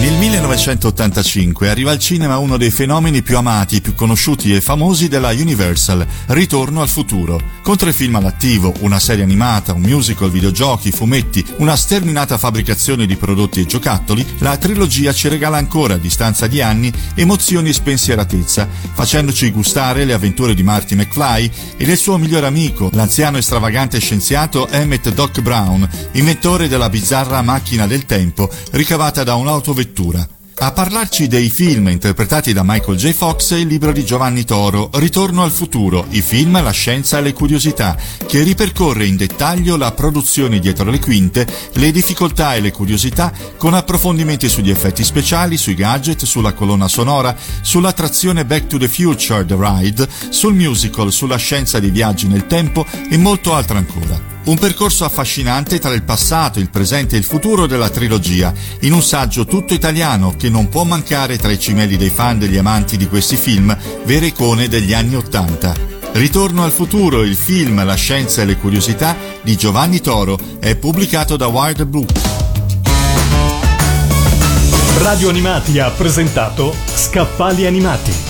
Nel 1985 arriva al cinema uno dei fenomeni più amati, più conosciuti e famosi della Universal, Ritorno al futuro. Con tre film all'attivo, una serie animata, un musical, videogiochi, fumetti, una sterminata fabbricazione di prodotti e giocattoli, la trilogia ci regala ancora, a distanza di anni, emozioni e spensieratezza, facendoci gustare le avventure di Marty McFly e del suo migliore amico, l'anziano e stravagante scienziato Emmett Doc Brown, inventore della bizzarra macchina del tempo ricavata da un'autovettura lettura. A parlarci dei film interpretati da Michael J. Fox è il libro di Giovanni Toro, Ritorno al futuro, i film, la scienza e le curiosità, che ripercorre in dettaglio la produzione dietro le quinte, le difficoltà e le curiosità, con approfondimenti sugli effetti speciali, sui gadget, sulla colonna sonora, sull'attrazione Back to the Future, The Ride, sul musical, sulla scienza dei viaggi nel tempo e molto altro ancora. Un percorso affascinante tra il passato, il presente e il futuro della trilogia, in un saggio tutto italiano che non può mancare tra i cimeli dei fan degli amanti di questi film, vere icone degli anni Ottanta. Ritorno al futuro, il film La scienza e le curiosità di Giovanni Toro è pubblicato da Wired Book. Radio Animati ha presentato Scaffali Animati